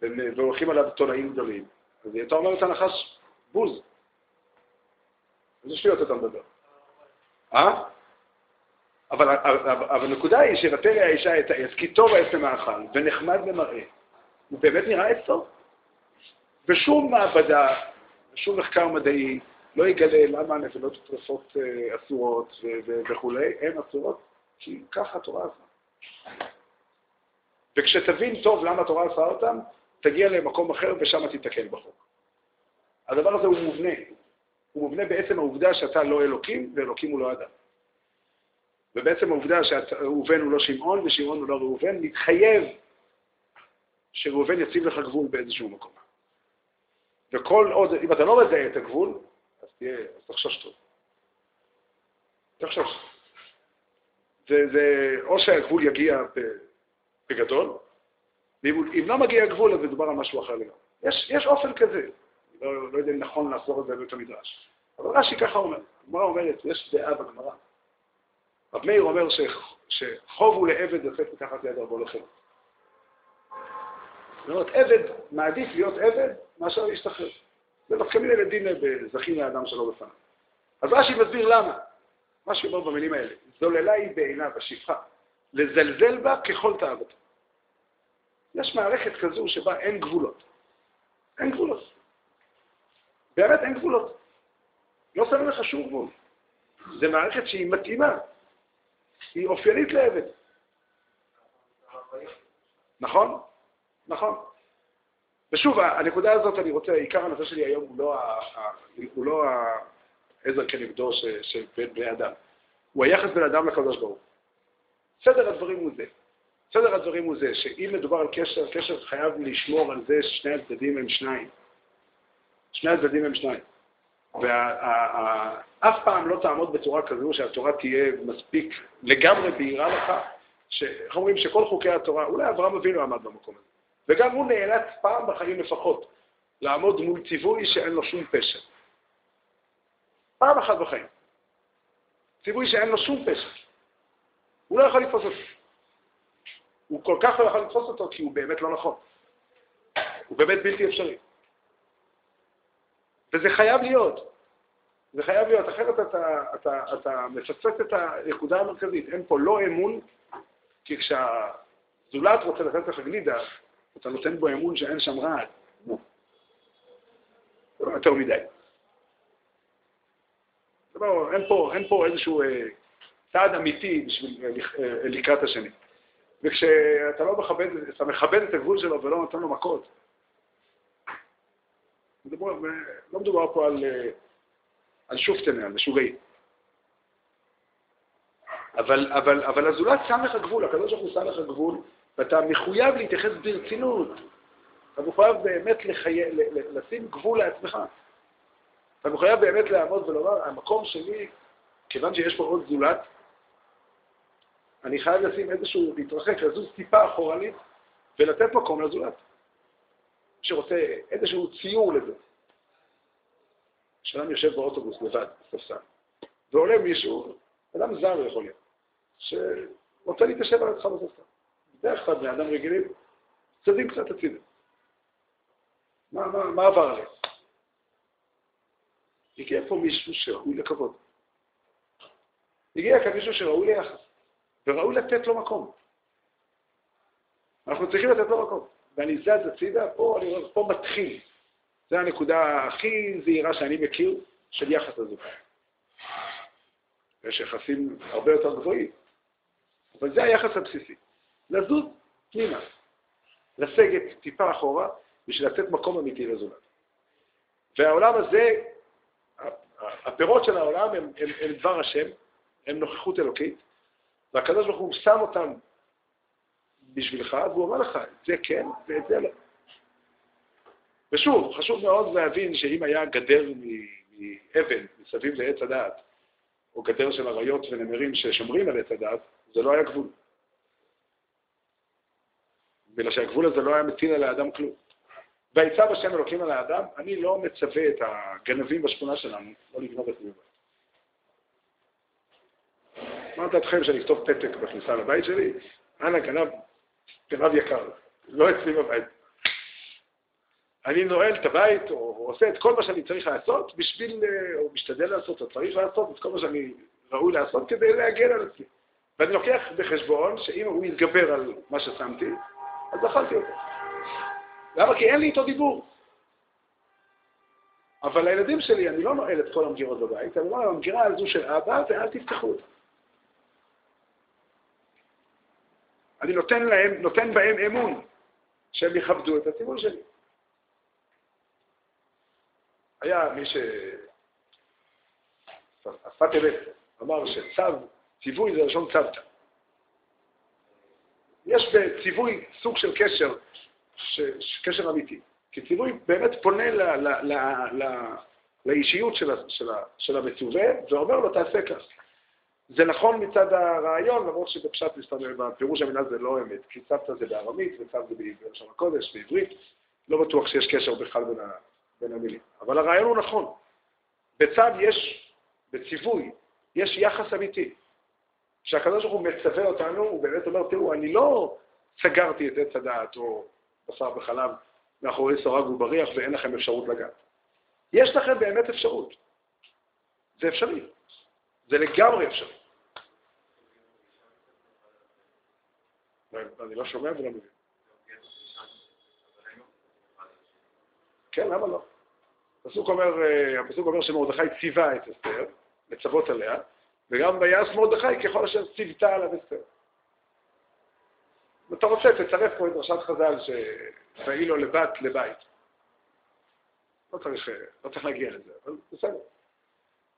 והולכים עליו תולעים גדולים, אז היא הייתה אומרת לנחש, בוז. איזה שטויות אתה מדבר? אה? אבל, הנקודה היא שוותר האישה את העץ, כי טוב העץ למאכל, ונחמד למראה. הוא באמת נראה עץ טוב. בשום מעבדה, בשום מחקר מדעי, לא יגלה למה הנבלות טרפות אה, אסורות וכולי, הן אסורות, כי ככה התורה עשה. וכשתבין טוב למה התורה עשה אותם, תגיע למקום אחר ושם תיתקל בחוק. הדבר הזה הוא מובנה. הוא מובנה בעצם העובדה שאתה לא אלוקים, ואלוקים הוא לא אדם. ובעצם העובדה שראובן הוא לא שמעון ושמעון הוא לא ראובן, מתחייב שראובן יציב לך גבול באיזשהו מקום. וכל עוד, אם אתה לא מזהה את הגבול, אז תהיה, אז תחשוש טוב. תחשוש. זה, זה או שהגבול יגיע בגדול, ואם לא מגיע הגבול אז מדובר על משהו אחר לגמרי. יש, יש אופן כזה, לא, לא יודע אם נכון לעשות את זה בבית המדרש. אבל רש"י ככה אומר, הגמרא אומרת, יש דעה בגמרא. רב מאיר אומר ש, שחוב הוא לעבד לצאת מתחת ליד רבו לחם. זאת אומרת, עבד מעדיף להיות עבד מאשר להשתחרר. זה דווקא מיני לדין זכים לאדם שלא בפניו. אז רש"י מסביר למה. מה שאומר במילים האלה, זוללה היא בעיניו, השפחה, לזלזל בה ככל תאוותו. יש מערכת כזו שבה אין גבולות. אין גבולות. באמת אין גבולות. לא שמים לך שום גבול. זו מערכת שהיא מתאימה, היא אופיינית לעבד. נכון? נכון. ושוב, הנקודה הזאת, אני רוצה, עיקר הנושא שלי היום הוא לא, הוא לא העזר כנגדו של בני אדם, הוא היחס בין אדם לקדוש ברוך סדר הדברים הוא זה. סדר הדברים הוא זה, שאם מדובר על קשר, קשר חייב לשמור על זה ששני הצדדים הם שניים. שני הצדדים הם שניים. ואף פעם לא תעמוד בצורה כזו שהתורה תהיה מספיק לגמרי בהירה לך, איך אומרים שכל חוקי התורה, אולי אברהם אבינו עמד במקום הזה, וגם הוא נאלץ פעם בחיים לפחות לעמוד מול ציווי שאין לו שום פשע. פעם אחת בחיים. ציווי שאין לו שום פשע. הוא לא יכול לתפוס אותו. הוא כל כך לא יכול לתפוס אותו כי הוא באמת לא נכון. הוא באמת בלתי אפשרי. וזה חייב להיות. זה חייב להיות, אחרת אתה, אתה, אתה מפספס את הנקודה המרכזית. אין פה לא אמון, כי כשהזולת רוצה לתת לך גלידה, אתה נותן בו אמון שאין שם רעד. זה לא יותר מדי. לא, אין, פה, אין פה איזשהו אה, צעד אמיתי בשביל אה, אה, לקראת השני. וכשאתה לא מכבד, אתה מכבד את הגבול שלו ולא נותן לו מכות, מדובר, לא מדובר פה על, אה, על שופטנה, על משוגעים. אבל, אבל, אבל הזולת שם לך גבול, הקדוש ברוך הוא שם לך גבול, ואתה מחויב להתייחס ברצינות. אתה מחויב באמת לחי... לשים גבול לעצמך. אתה מחויב באמת לעמוד ולומר, המקום שלי, כיוון שיש פה עוד זולת, אני חייב לשים איזשהו, להתרחק, לזוז טיפה אחורנית ולתת מקום לזולת. שרוצה איזשהו ציור לזה. כשאדם יושב באוטובוס לבד, בספסל, ועולה מישהו, אדם זר יכול להיות, שרוצה להתיישב על עצמך בספסל. בדרך כלל בני אדם רגילים, צדים קצת הצידה. מה, מה, מה עבר עליהם? הגיע פה מישהו שראוי לכבוד. הגיע כאן מישהו שראוי ליחס, וראוי לתת לו מקום. אנחנו צריכים לתת לו מקום. ואני זז הצידה, פה, אני אומר, פה מתחיל. זו הנקודה הכי זהירה שאני מכיר של יחס הזוכה. יש יחסים הרבה יותר גבוהים, אבל זה היחס הבסיסי. לזוז פנימה, לסגת טיפה אחורה, בשביל לתת מקום אמיתי לזולת. והעולם הזה, הפירות של העולם הם, הם, הם דבר השם, הם נוכחות אלוקית, והקדוש ברוך הוא שם אותם בשבילך, והוא אומר לך, זה כן ואת זה לא. ושוב, חשוב מאוד להבין שאם היה גדר מאבן מסביב לעץ הדעת, או גדר של אריות ונמרים ששומרים על עץ הדעת, זה לא היה גבול. בגלל שהגבול הזה לא היה מטיל על האדם כלום. ויצב השם אלוקים על האדם, אני לא מצווה את הגנבים בשכונה שלנו לא לגנוב את בבית. מה דעתכם שאני אכתוב פתק בכניסה לבית שלי? אנא גנב, גנב יקר, לא אצלי בבית. אני נועל את הבית, או עושה את כל מה שאני צריך לעשות בשביל, או משתדל לעשות, או צריך לעשות את כל מה שאני ראוי לעשות כדי להגן על עצמי. ואני לוקח בחשבון שאם הוא יתגבר על מה ששמתי, אז אכלתי אותו. למה? כי אין לי איתו דיבור. אבל לילדים שלי, אני לא נועל את כל המגירות בבית, אני אומר, המגירה הזו של אבא, ואל תפתחו אותה. אני נותן, להם, נותן בהם אמון שהם יכבדו את הציבור שלי. היה מי ש... אספת אמת אמר שצו, ציווי זה לשון צוותא. יש בציווי סוג של קשר, ש... קשר אמיתי. כי ציווי באמת פונה ל... ל... ל... ל... לאישיות של, של, של המצווה, ואומר לו, תעשה כך. זה נכון מצד הרעיון, למרות שבפשט מסתבר, בפירוש המילה זה לא אמת, כי צוותא זה בארמית וצו זה בלשון הקודש, בעברית, לא בטוח שיש קשר בכלל בין. בין המילים. אבל הרעיון הוא נכון. בצו יש, בציווי, יש יחס אמיתי. כשהקדוש ברוך הוא מצווה אותנו, הוא באמת אומר, תראו, אני לא סגרתי את עץ הדעת או בשר וחלב מאחורי סורג ובריח ואין לכם אפשרות לגעת. יש לכם באמת אפשרות. זה אפשרי. זה לגמרי אפשרי. אני לא שומע ולא מבין. כן, למה לא? הפסוק אומר, אה, הפסוק אומר שמרדכי ציווה את אסתר, לצוות עליה, וגם ויעש מרדכי ככל אשר ציוותה עליו אסתר. אם אתה רוצה, תצרף פה את דרשת חז"ל ש"ואי לו לבת לבית". לא צריך, אה, לא צריך להגיע לזה, אבל בסדר.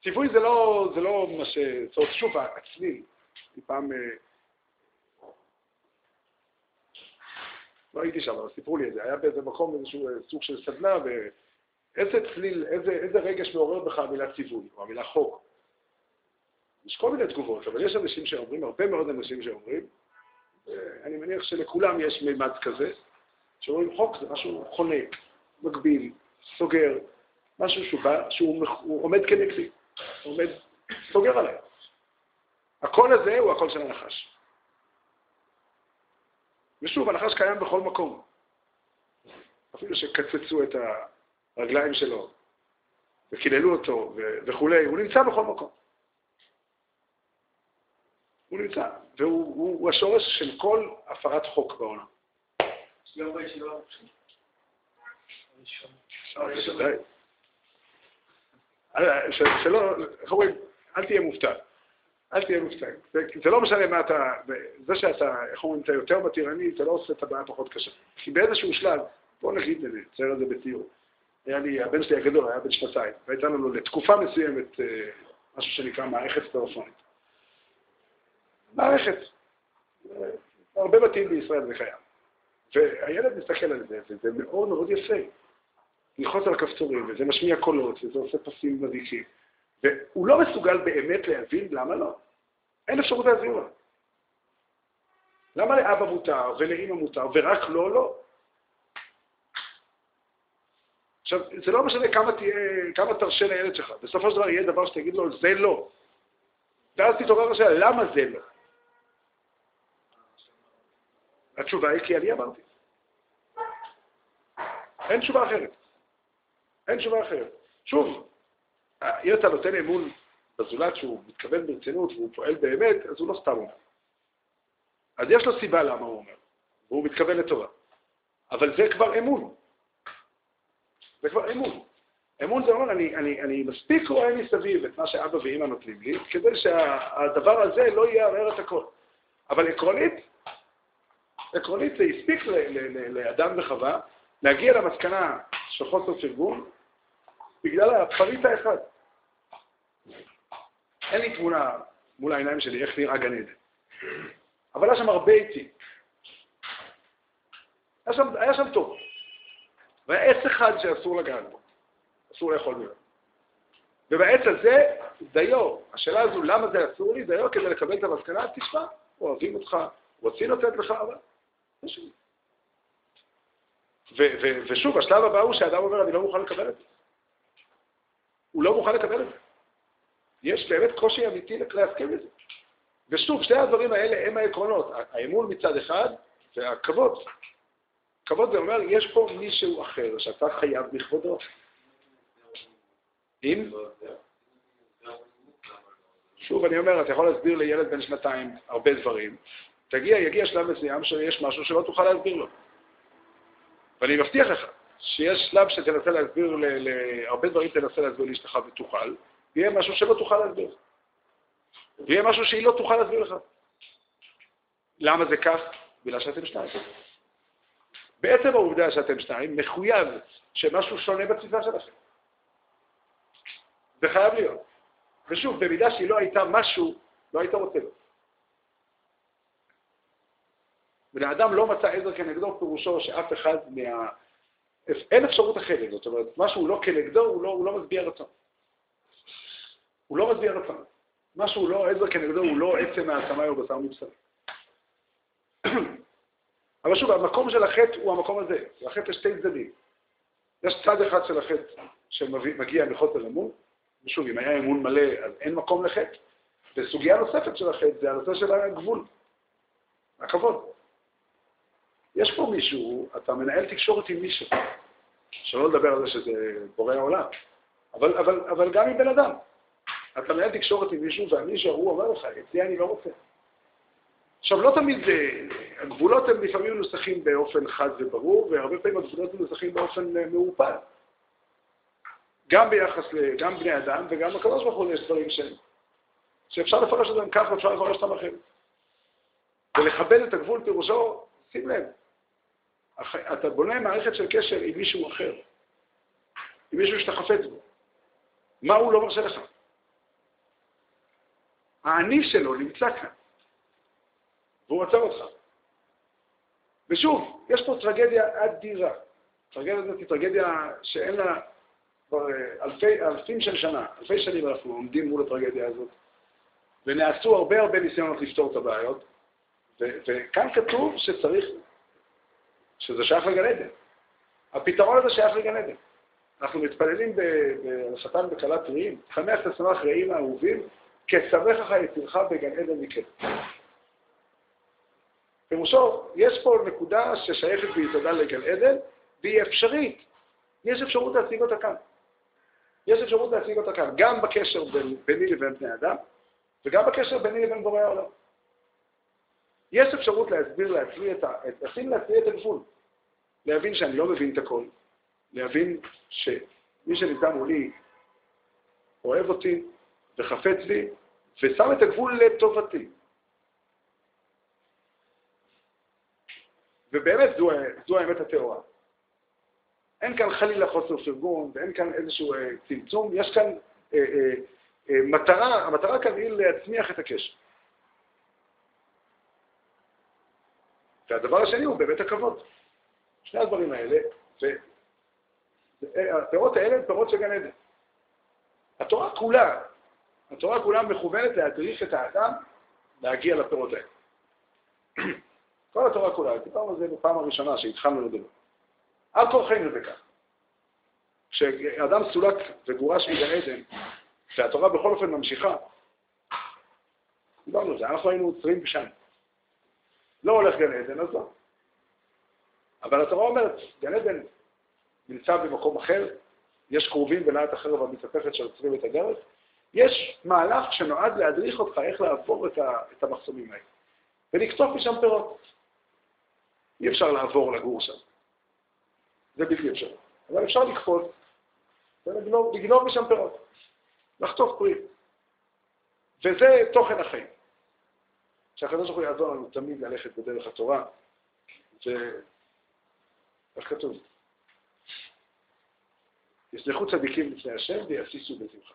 ציווי זה לא, זה לא מה ש... זאת אומרת, שוב, הצליל, פעם... אה, לא הייתי שם, אבל סיפרו לי את זה, היה באיזה מקום איזשהו סוג של סדנה, איזה צליל, איזה, איזה רגש מעורר בך המילה ציווי, או המילה חוק. יש כל מיני תגובות, אבל יש אנשים שאומרים, הרבה מאוד אנשים שאומרים, אני מניח שלכולם יש מימד כזה, שאומרים חוק זה משהו חונק, מגביל, סוגר, משהו שהוא, בא, שהוא עומד כנגדי, הוא עומד, סוגר עליי. הקול הזה הוא הקול של הנחש. ושוב, הנחש קיים בכל מקום. אפילו שקצצו את. הרגליים שלו, וקיללו אותו וכולי, הוא נמצא בכל מקום. הוא נמצא, והוא הוא, הוא השורש של כל הפרת חוק בעולם. שלא, איך אומרים, אל תהיה מופתע. אל תהיה מופתע. זה לא משנה מה אתה, זה שאתה, איך אומרים, אתה יותר מתירני, אתה לא עושה את הבעיה פחות קשה. כי באיזשהו שלב, בוא נגיד, נצייר את זה בתיאור. היה לי, הבן שלי הגדול היה בן שנתיים, והייתה לנו לתקופה מסוימת אה, משהו שנקרא מערכת טלפונית. מערכת. הרבה בתים בישראל זה קיים. והילד מסתכל על זה, וזה מאוד מאוד יפה. ללחוץ על הכפתורים, וזה משמיע קולות, וזה עושה פסים מזיקים. והוא לא מסוגל באמת להבין למה לא. אין אפשרות להסביר לו. למה לאבא מותר ולאמא מותר, ורק לו לא? עכשיו, זה לא משנה כמה, תהיה, כמה תרשה לילד שלך, בסופו של דבר יהיה דבר שתגיד לו, זה לא. ואז תתעורר השאלה, למה זה לא? התשובה היא כי אני אמרתי. אין תשובה אחרת. אין תשובה אחרת. שוב, אם אתה נותן אמון בזולת שהוא מתכוון ברצינות והוא פועל באמת, אז הוא לא סתם אומר. אז יש לו סיבה למה הוא אומר, והוא מתכוון לטובה. אבל זה כבר אמון. זה כבר אמון. אמון זה אומר, אני, אני, אני מספיק רואה מסביב את מה שאבא ואמא נותנים לי, כדי שהדבר הזה לא יערער את הכל. אבל עקרונית, עקרונית זה הספיק לאדם וחווה להגיע למסקנה של חוסר פרגון בגלל הפריט האחד. אין לי תמונה מול העיניים שלי איך נראה גן עדן, אבל היה שם הרבה עצים. היה שם, היה שם טוב. והיה עץ אחד שאסור לגעת בו, אסור לאכול ממנו. ובעץ הזה, דיו, השאלה הזו, למה זה אסור לי? דיו כדי לקבל את המסקנה, תשמע, אוהבים אותך, רוצים לתת לך, אבל... ושוב, השלב הבא הוא שהאדם אומר, אני לא מוכן לקבל את זה. הוא לא מוכן לקבל את זה. יש באמת קושי אמיתי להסכים לזה. ושוב, שני הדברים האלה הם העקרונות. האמון מצד אחד והכבוד. כבוד זה אומר, יש פה מישהו אחר שאתה חייב בכבודו. אם... שוב, אני אומר, אתה יכול להסביר לילד בן שנתיים הרבה דברים. תגיע, יגיע שלב מסוים שיש משהו שלא תוכל להסביר לו. ואני מבטיח לך שיש שלב שתנסה להסביר, להרבה דברים תנסה להסביר לאשתך ותוכל, ויהיה משהו שלא תוכל להסביר. ויהיה משהו שהיא לא תוכל להסביר לך. למה זה כך? בגלל שאתם שניים. בעצם העובדה שאתם שניים מחויב שמשהו שונה בתפיסה שלכם. זה חייב להיות. ושוב, במידה שהיא לא הייתה משהו, לא היית רוצה לו. ולאדם לא מצא עזר כנגדו, פירושו שאף אחד מה... אין אפשרות אחרת, זאת אומרת, משהו לא כנגדו, הוא לא, הוא לא משביע רצון. הוא לא משביע רצון. משהו לא עזר כנגדו, הוא לא עצם מהשמיים או בשר מבשר. אבל שוב, המקום של החטא הוא המקום הזה. לחטא יש שתי צדדים. יש צד אחד של החטא שמגיע מחוסר אמון, ושוב, אם היה אמון מלא, אז אין מקום לחטא. וסוגיה נוספת של החטא זה הנושא של הגבול, הכבוד. יש פה מישהו, אתה מנהל תקשורת עם מישהו, שלא לדבר על זה שזה בורא העולם, אבל, אבל, אבל גם עם בן אדם. אתה מנהל תקשורת עם מישהו, והמישהו, הוא אומר לך, את זה אני לא רוצה. עכשיו, לא תמיד, זה, הגבולות הם לפעמים מנוסחים באופן חד וברור, והרבה פעמים הגבולות מנוסחים באופן אה, מעורפל. גם ביחס ל... גם בני אדם וגם לקדוש ברוך הוא יש דברים ש... שאפשר לפרש אותם ככה ואפשר לפרש אותם אחרת. ולכבד את הגבול פירושו, שים לב, אתה בונה מערכת של קשר עם מישהו אחר, עם מישהו שאתה חפץ בו. מה הוא לא מרשה לך? האני שלו נמצא כאן, והוא עוצר אותך. ושוב, יש פה טרגדיה אדירה. טרגדיה הזאת היא טרגדיה שאין לה כבר אה, אלפי, אלפים של שנה, אלפי שנים אנחנו עומדים מול הטרגדיה הזאת, ונעשו הרבה הרבה ניסיונות לפתור את הבעיות, וכאן כתוב שצריך, שזה שייך לגן עדן. הפתרון הזה שייך לגן עדן. אנחנו מתפללים בשטן בכלה טריים, שמח תשמח רעים האהובים, כשמח לך יצירך בגן עדן מקדם. פירושו, יש פה נקודה ששייכת ביסודה לגן עדן, והיא אפשרית. יש אפשרות להשיג אותה כאן. יש אפשרות להשיג אותה כאן, גם בקשר בין, ביני לבין בני אדם, וגם בקשר ביני לבין בורא העולם. יש אפשרות להסביר לעצמי את ה... לשים לעצמי את הגבול. להבין שאני לא מבין את הכל, להבין שמי שנמצא מולי אוהב אותי וחפץ בי, ושם את הגבול לטובתי. ובאמת זו, זו האמת הטהורה. אין כאן חלילה חוסר פרגון, ואין כאן איזשהו אה, צמצום, יש כאן אה, אה, אה, מטרה, המטרה כאן היא להצמיח את הקשר. והדבר השני הוא באמת הכבוד. שני הדברים האלה, והפירות האלה הם פירות של גן עדן. התורה כולה, התורה כולה מכוונת להדריך את האדם להגיע לפירות האלה. כל התורה כולה, דיברנו על זה בפעם הראשונה שהתחלנו לדבר. על כורחנו זה כך. כשאדם סולק וגורש מגן עדן, והתורה בכל אופן ממשיכה, דיברנו על זה, אנחנו היינו עוצרים שם. לא הולך גן עדן, אז לא. אבל התורה אומרת, גן עדן נמצא במקום אחר, יש קרובים בלהט החרב המתהפכת שעוצרים את הדרך, יש מהלך שנועד להדריך אותך איך לעבור את, ה, את המחסומים האלה, ולקטוף משם פירות. אי אפשר לעבור לגור שם. זה בלתי אפשרי. אבל אפשר לקפוץ ולגנוב לגנוב משם פירות, לחטוף פרי. וזה תוכן החיים. שהקדוש ברוך הוא יעזור לנו תמיד ללכת בדרך התורה, ואיך כתוב? יסלחו צדיקים לפני השם ויסיסו בשמחה.